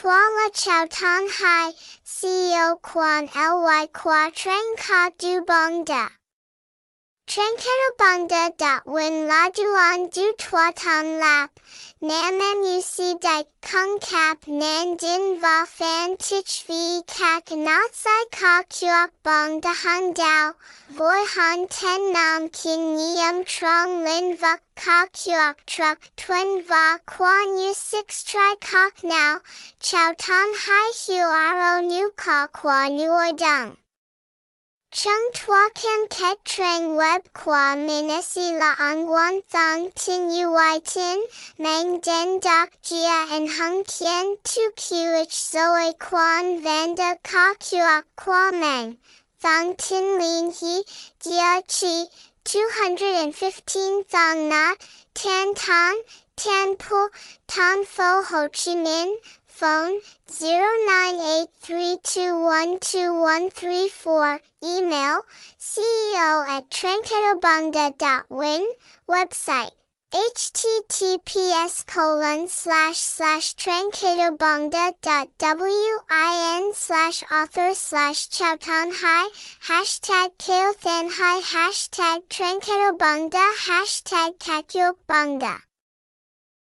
Toa Chow Tong Hai, CEO Quan Ly Qua Trang Ka Du Bong Da. Tranquerabanda da win laduan du tua ton lap, nam muc dike kung cap nan din va fan tich vi kak not sai ka kuok bong da han dao, voi han ten nam kin yam trong lin va ka kuok truck twin va quan yu six tri kok now, chow ton hai hu aro nu ka qua nuoi dung. Chung Tua Kim Ket Trang Web Qua Minesi La Angwan Thong Tin Ui Tin, Mang Den Dak Jia and Hung Kien Tu Kuich Zoe Quan Vanda Ka Kua Qua Mang, Thong Tin Lin He, Dia Chi, 215 Thong Na, Tan Tan, Tan Po, Tan Fo Ho Chi Minh, Phone 0983212134. Email CEO at trangcadobongda.win. Website https colon slash slash trangcadobongda.win slash author slash caothanhhai hashtag caothanhhai hashtag trangcadobongda hashtag cacuocbongda